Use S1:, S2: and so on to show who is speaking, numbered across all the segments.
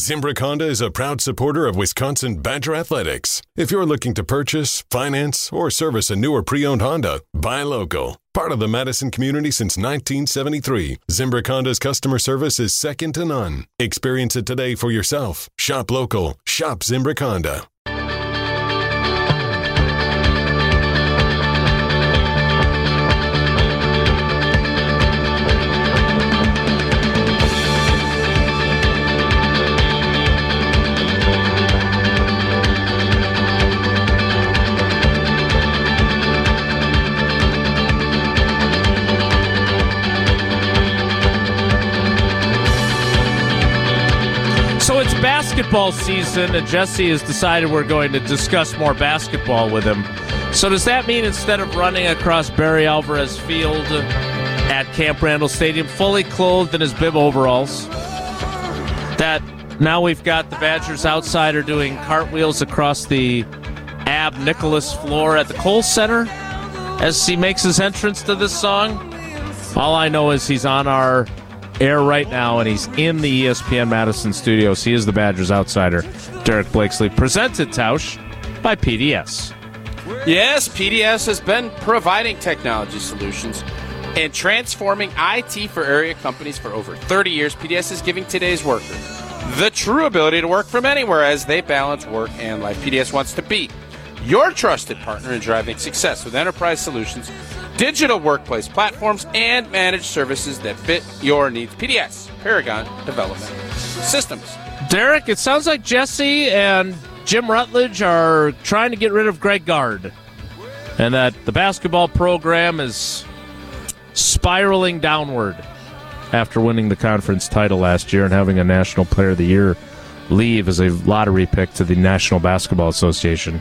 S1: Zimbrick Honda is a proud supporter of Wisconsin Badger Athletics. If you're looking to purchase, finance, or service a new or pre owned Honda, buy local. Part of the Madison community since 1973, Zimbrick Honda's customer service is second to none. Experience it today for yourself. Shop local. Shop Zimbrick Honda.
S2: Basketball season, and Jesse has decided we're going to discuss more basketball with him. So does that mean instead of running across Barry Alvarez Field at Camp Randall Stadium, fully clothed in his bib overalls, that now we've got the Badgers outsider doing cartwheels across the Ab Nicholas floor at the Kohl Center as he makes his entrance to this song? All I know is he's on our air right now, and he's in the ESPN Madison studios. He is the Badgers outsider, Derek Blakesley, presented Tausch by PDS.
S3: Yes, PDS has been providing technology solutions and transforming IT for area companies for over 30 years. PDS is giving today's workers the true ability to work from anywhere as they balance work and life. PDS wants to be your trusted partner in driving success with enterprise solutions, digital workplace platforms, and managed services that fit your needs. PDS, Paragon Development Systems.
S2: Derek, it sounds like Jesse and Jim Rutledge are trying to get rid of Greg Gard, and that the basketball program is spiraling downward after winning the conference title last year and having a National Player of the Year leave as a lottery pick to the National Basketball Association.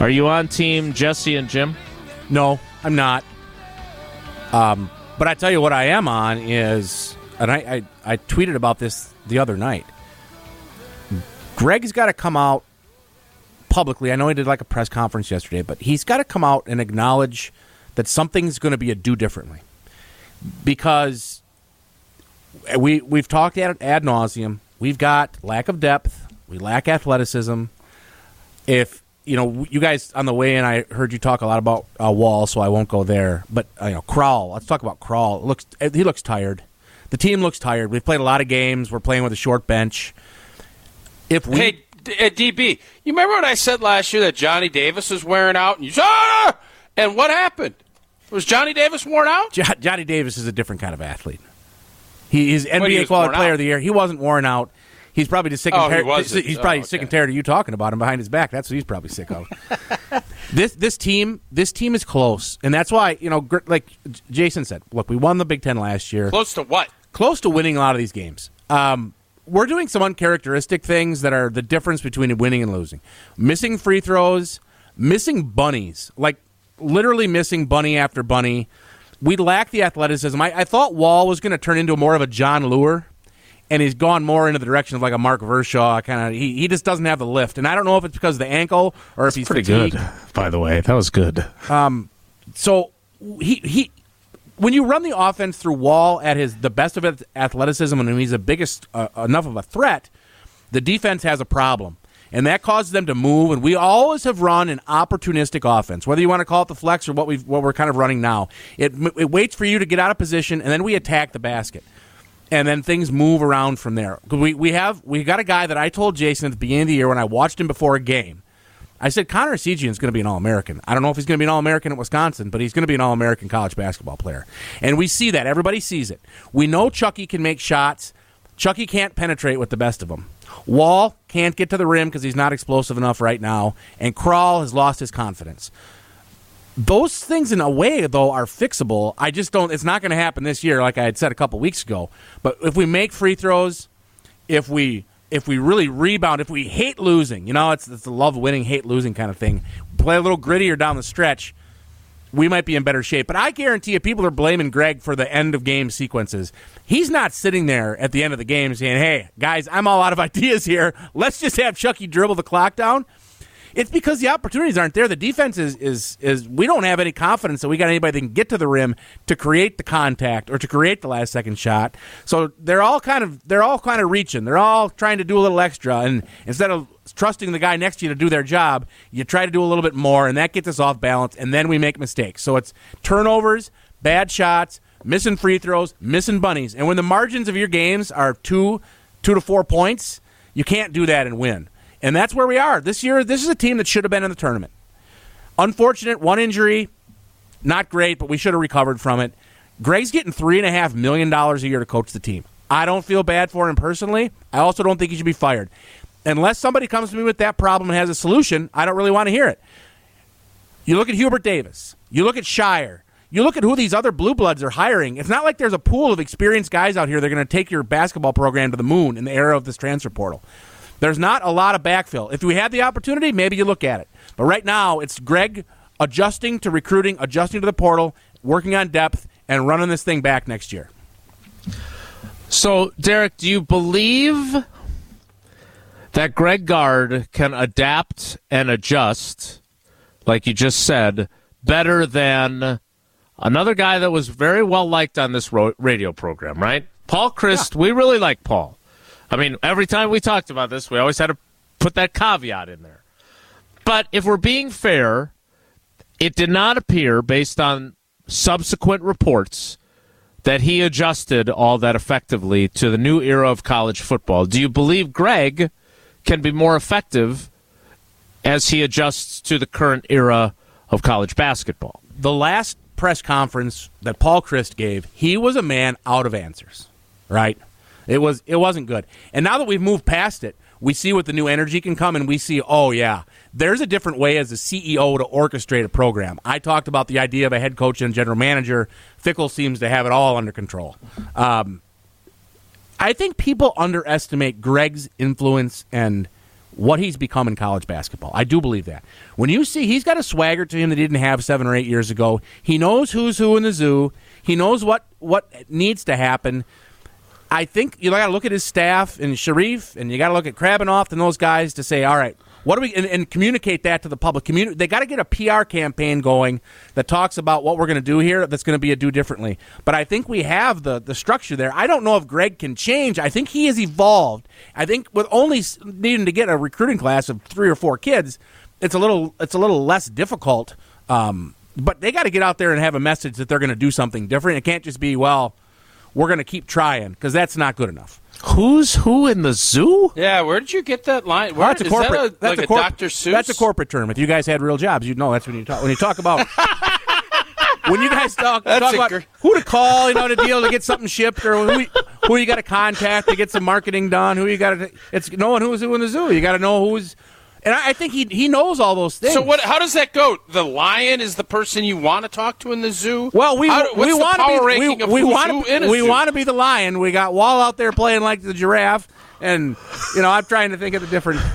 S2: Are you on team Jesse and Jim?
S4: No, I'm not. Um, but I tell you what I am on is, and I, I, I tweeted about this the other night. Greg's got to come out publicly. I know he did like a press conference yesterday, but he's got to come out and acknowledge that something's going to be a do differently because we we've talked ad, ad nauseum. We've got lack of depth. We lack athleticism. If you know, you guys on the way in, I heard you talk a lot about uh, Wahl, so I won't go there. But uh, you know, Crowl. Let's talk about Crowl. It looks he looks tired. The team looks tired. We've played a lot of games. We're playing with a short bench. If we
S3: Hey, D- uh, DB, you remember what I said last year that Johnny Davis was wearing out? And you said, ah! And what happened? Was Johnny Davis worn out?
S4: Jo- Johnny Davis is a different kind of athlete. He is
S3: he
S4: NBA
S3: was
S4: Quality Player
S3: out.
S4: of the Year. He wasn't worn out. He's probably just sick and
S3: Oh, he
S4: tired.
S3: wasn't.
S4: He's probably
S3: Oh,
S4: sick and tired of you talking about him behind his back. That's what he's probably sick of. this this team this team is close, and that's why you know, like Jason said, look, we won the Big Ten last year,
S3: Close to what?
S4: close to winning a lot of these games. Um, we're doing some uncharacteristic things that are the difference between winning and losing. Missing free throws, missing bunnies, like literally missing bunny after bunny. We lack the athleticism. I, I thought Wahl was going to turn into more of a Jon Leuer, and he's gone more into the direction of like a Mark Vershaw kind of. He, he just doesn't have the lift, and I don't know if it's because of the ankle or if he's
S2: Pretty
S4: fatigued.
S2: good, by the way. That was good.
S4: Um, So he he when you run the offense through Wahl at his the best of his athleticism and he's the biggest uh, enough of a threat, the defense has a problem. And that causes them to move. And we always have run an opportunistic offense, whether you want to call it the flex or what we what we're kind of running now. It it waits for you to get out of position, and then we attack the basket, and then things move around from there. We we have we got a guy that I told Jason at the beginning of the year when I watched him before a game. I said Connor Essegian is going to be an All American. I don't know if he's going to be an All American at Wisconsin, but he's going to be an All American college basketball player. And we see that. Everybody sees it. We know Chucky can make shots. Chucky can't penetrate with the best of them. Wahl can't get to the rim because he's not explosive enough right now. And Crowl has lost his confidence. Those things, in a way, though, are fixable. I just don't. It's not going to happen this year, like I had said a couple weeks ago. But if we make free throws, if we if we really rebound, if we hate losing, you know, it's, it's the love winning, hate losing kind of thing. Play a little grittier down the stretch. We might be in better shape. But I guarantee you, people are blaming Greg for the end of game sequences. He's not sitting there at the end of the game saying, "Hey, guys, I'm all out of ideas here. Let's just have Chucky dribble the clock down." It's because the opportunities aren't there. The defense is is is we don't have any confidence that we got anybody that can get to the rim to create the contact or to create the last second shot. So they're all kind of they're all kind of reaching. They're all trying to do a little extra, and instead of trusting the guy next to you to do their job, you try to do a little bit more, and that gets us off balance, and then we make mistakes. So it's turnovers, bad shots, missing free throws, missing bunnies, and when the margins of your games are two two to four points, you can't do that and win. And that's where we are. This year, this is a team that should have been in the tournament. Unfortunate, one injury, not great, but we should have recovered from it. Greg's getting $3.5 million a year to coach the team. I don't feel bad for him personally. I also don't think he should be fired. Unless somebody comes to me with that problem and has a solution, I don't really want to hear it. You look at Hubert Davis, you look at Scheyer, you look at who these other blue bloods are hiring. It's not like there's a pool of experienced guys out here that are going to take your basketball program to the moon in the era of this transfer portal. There's not a lot of backfill. If we had the opportunity, maybe you look at it. But right now, it's Greg adjusting to recruiting, adjusting to the portal, working on depth, and running this thing back next year.
S2: So, Derek, do you believe that Greg Gard can adapt and adjust, like you just said, better than another guy that was very well liked on this radio program, right? Paul Chryst, yeah. we really like Paul. I mean, every time we talked about this, we always had to put that caveat in there. But if we're being fair, it did not appear, based on subsequent reports, that he adjusted all that effectively to the new era of college football. Do you believe Greg can be more effective as he adjusts to the current era of college basketball?
S4: The last press conference that Paul Chryst gave, he was a man out of answers, right? It was it wasn't good. And now that we've moved past it, we see what the new energy can come and we see, oh yeah, there's a different way as a CEO to orchestrate a program. I talked about the idea of a head coach and general manager. Fickell seems to have it all under control. Um, I think people underestimate Greg's influence and what he's become in college basketball. I do believe that. When you see he's got a swagger to him that he didn't have seven or eight years ago. He knows who's who in the zoo. He knows what what needs to happen. I think you got to look at his staff and Sharif, and you got to look at Krabbenhoft and those guys to say, all right, what do we and, and communicate that to the public? Communi- they got to get a PR campaign going that talks about what we're going to do here. That's going to be a do differently. But I think we have the the structure there. I don't know if Greg can change. I think he has evolved. I think with only needing to get a recruiting class of three or four kids, it's a little it's a little less difficult. Um, but they got to get out there and have a message that they're going to do something different. It can't just be well we're going to keep trying because that's not good enough.
S2: Who's who in the zoo?
S3: Yeah, where did you get that line? Oh, where,
S4: that's a corporate.
S3: That a,
S4: that's
S3: like
S4: a, corp-
S3: Dr. Seuss.
S4: That's a corporate term. If you guys had real jobs, you'd know that's when you talk. When you talk about when you guys talk, talk about gr- who to call, you know, to deal to get something shipped, or who, who you got to contact to get some marketing done. Who you got to? It's knowing who's who in the zoo. You got to know who's and I, think he he knows all those things.
S3: So what? How does that go? The lion is the person you want to talk to in the zoo.
S4: Well, we
S3: how,
S4: we want to be
S3: we,
S4: we want to we want to be the lion. We got Wahl out there playing like the giraffe, and you know I'm trying to think of the different.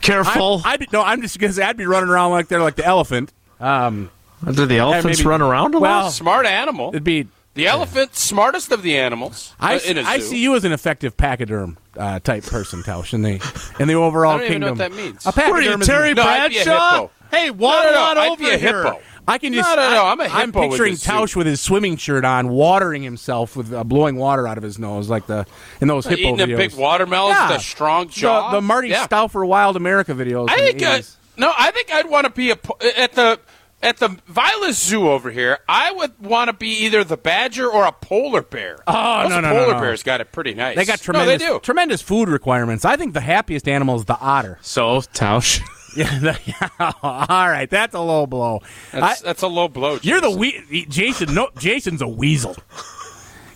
S2: Careful.
S4: I, would no, I'm just gonna say I'd be running around like they're like the elephant. Um,
S2: do the elephants maybe, run around a
S4: well,
S2: lot?
S3: Smart animal.
S4: It'd be
S3: the elephant, smartest of the animals.
S4: I,
S3: uh,
S4: I see you as an effective pachyderm uh, type person, Tausch, in the in the overall
S3: I don't
S4: kingdom.
S3: Even know what that means.
S4: A pachyderm
S2: you, Terry
S3: no,
S2: Bradshaw? Hey, waddle
S3: no, no, no,
S2: on over
S3: here.
S2: Hippo.
S4: I can just.
S3: No, no, no. I'm a hippo
S4: I'm picturing
S3: with
S4: Tausch with his swimming shirt on, watering himself with uh, blowing water out of his nose, like the in those hippo
S3: Eating
S4: videos.
S3: a big watermelon
S4: yeah.
S3: with a strong jaw.
S4: The, the Marty
S3: yeah.
S4: Stouffer Wild America videos.
S3: I think. Uh, no, I think I'd want to be a at the at the Vilas Zoo over here, I would want to be either the badger or a polar bear.
S4: Oh
S3: Those
S4: no, no,
S3: polar
S4: no, no.
S3: bears got it pretty nice.
S4: They got tremendous,
S3: no, they do.
S4: tremendous food requirements. I think the happiest animal is the otter.
S2: So, Tausch.
S4: Yeah, the, yeah, all right, that's a low blow.
S3: That's,
S4: I,
S3: that's a low blow.
S4: you're the
S3: Jason.
S4: we- Jason. No, Jason's a weasel.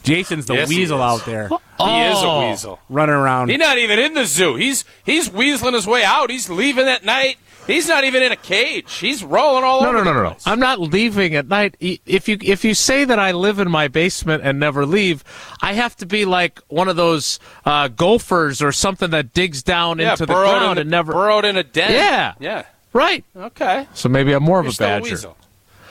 S4: Jason's the
S3: Yes,
S4: weasel out there oh.
S3: He is
S2: Oh.
S3: a weasel.
S4: running around.
S3: He's not even in the zoo. He's he's weaseling his way out. He's leaving at night. He's not even in a cage. He's rolling all
S2: No,
S3: over.
S2: no, no,
S3: the
S2: no, no. I'm not leaving at night. If you if you say that I live in my basement and never leave, I have to be like one of those uh, gophers or something that digs down
S3: yeah,
S2: into the
S3: burrowed
S2: ground
S3: in,
S2: and never.
S3: burrowed in a den.
S2: Yeah.
S3: yeah.
S2: Right.
S3: Okay.
S2: So maybe I'm more of
S3: You're
S2: a
S3: still
S2: badger.
S3: a weasel.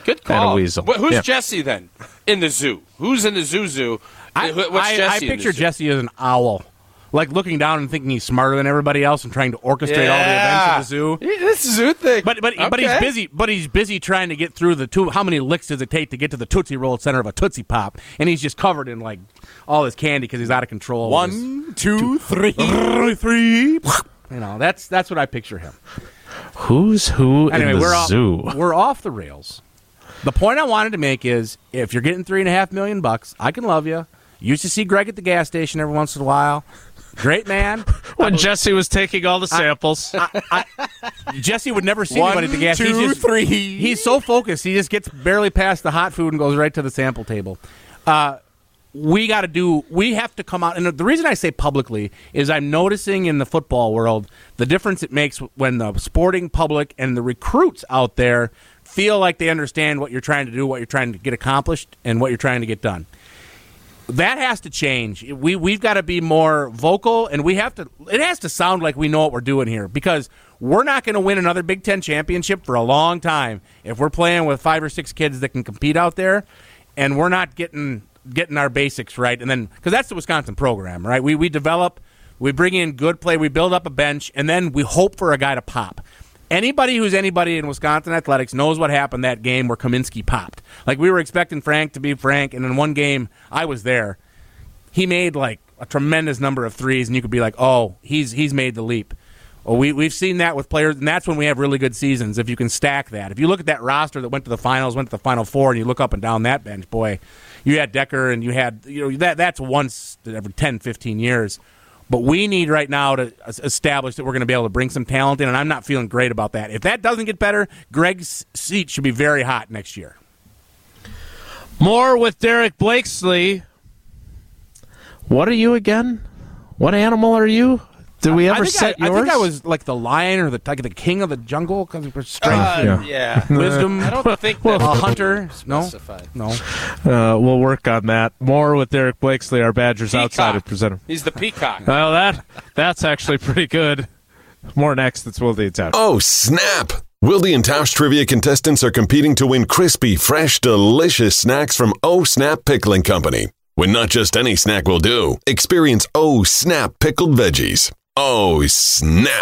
S3: Good
S2: And a
S3: call.
S2: weasel.
S3: Wh- Who's
S2: Yeah.
S3: Jesse then in the zoo? Who's in the zoo zoo?
S4: I,
S3: Wh- What's
S4: I,
S3: Jesse?
S4: I
S3: in the
S4: picture
S3: zoo?
S4: Jesse as an owl like looking down and thinking he's smarter than everybody else and trying to orchestrate all the events of the zoo.
S3: Yeah, This zoo thing.
S4: But but but he's busy. But he's busy trying to get through the two. How many licks does it take to get to the Tootsie Roll center of a Tootsie Pop? And he's just covered in like all his candy because he's out of control. with his-
S5: One, two, three.
S4: three. You know, that's that's what I picture him.
S2: Who's who
S4: Anyway,
S2: in the
S4: we're off,
S2: zoo?
S4: we're off the rails. The point I wanted to make is, if you're getting three and a half million bucks, I can love you. Used to see Greg at the gas station every once in a while. Great man.
S2: when Jesse was taking all the samples.
S4: Jesse would never see
S5: One,
S4: anybody at the gas.
S5: two,
S4: he's just,
S5: three.
S4: He's so focused, he just gets barely past the hot food and goes right to the sample table. Uh, we got to do. We have to come out, and the reason I say publicly is I'm noticing in the football world the difference it makes when the sporting public and the recruits out there feel like they understand what you're trying to do, what you're trying to get accomplished, and what you're trying to get done that has to change. We we've got to be more vocal, and we have to. It has to sound like we know what we're doing here because we're not going to win another Big Ten championship for a long time if we're playing with five or six kids that can compete out there, and we're not getting getting our basics right. And then because that's the Wisconsin program, right? We we develop, we bring in good play, we build up a bench, and then we hope for a guy to pop. Anybody who's anybody in Wisconsin athletics knows what happened that game where Kaminsky popped. Like we were expecting Frank to be Frank, and in one game I was there. He made like a tremendous number of threes, and you could be like, "Oh, he's he's made the leap." Well, we we've seen that with players, and that's when we have really good seasons. If you can stack that, if you look at that roster that went to the finals, went to the final four, and you look up and down that bench, boy, you had Dekker, and you had you know that that's once every 10, 15 years. But we need right now to establish that we're going to be able to bring some talent in, and I'm not feeling great about that. If that doesn't get better, Greg's seat should be very hot next year.
S2: More with Derek Blakesley. What are you again? What animal are you? Did we ever
S4: I
S2: set
S4: I, I think I was like the lion or the like the king of the jungle because we're strength,
S3: Uh,
S2: Yeah.
S3: yeah.
S4: wisdom,
S3: I don't think
S4: a hunter. No,
S3: specified.
S4: no.
S2: Uh, we'll work on that. More with Derek Blakesley, our Badgers
S3: Peacock.
S2: outsider presenter.
S3: He's the peacock.
S2: Well, that that's actually pretty good. More next. It's Will Deeds out.
S1: Oh, snap! Wildy and Tausch trivia contestants are competing to win crispy, fresh, delicious snacks from Oh Snap Pickling Company. When not just any snack will do, experience Oh Snap Pickled Veggies. Oh, snap!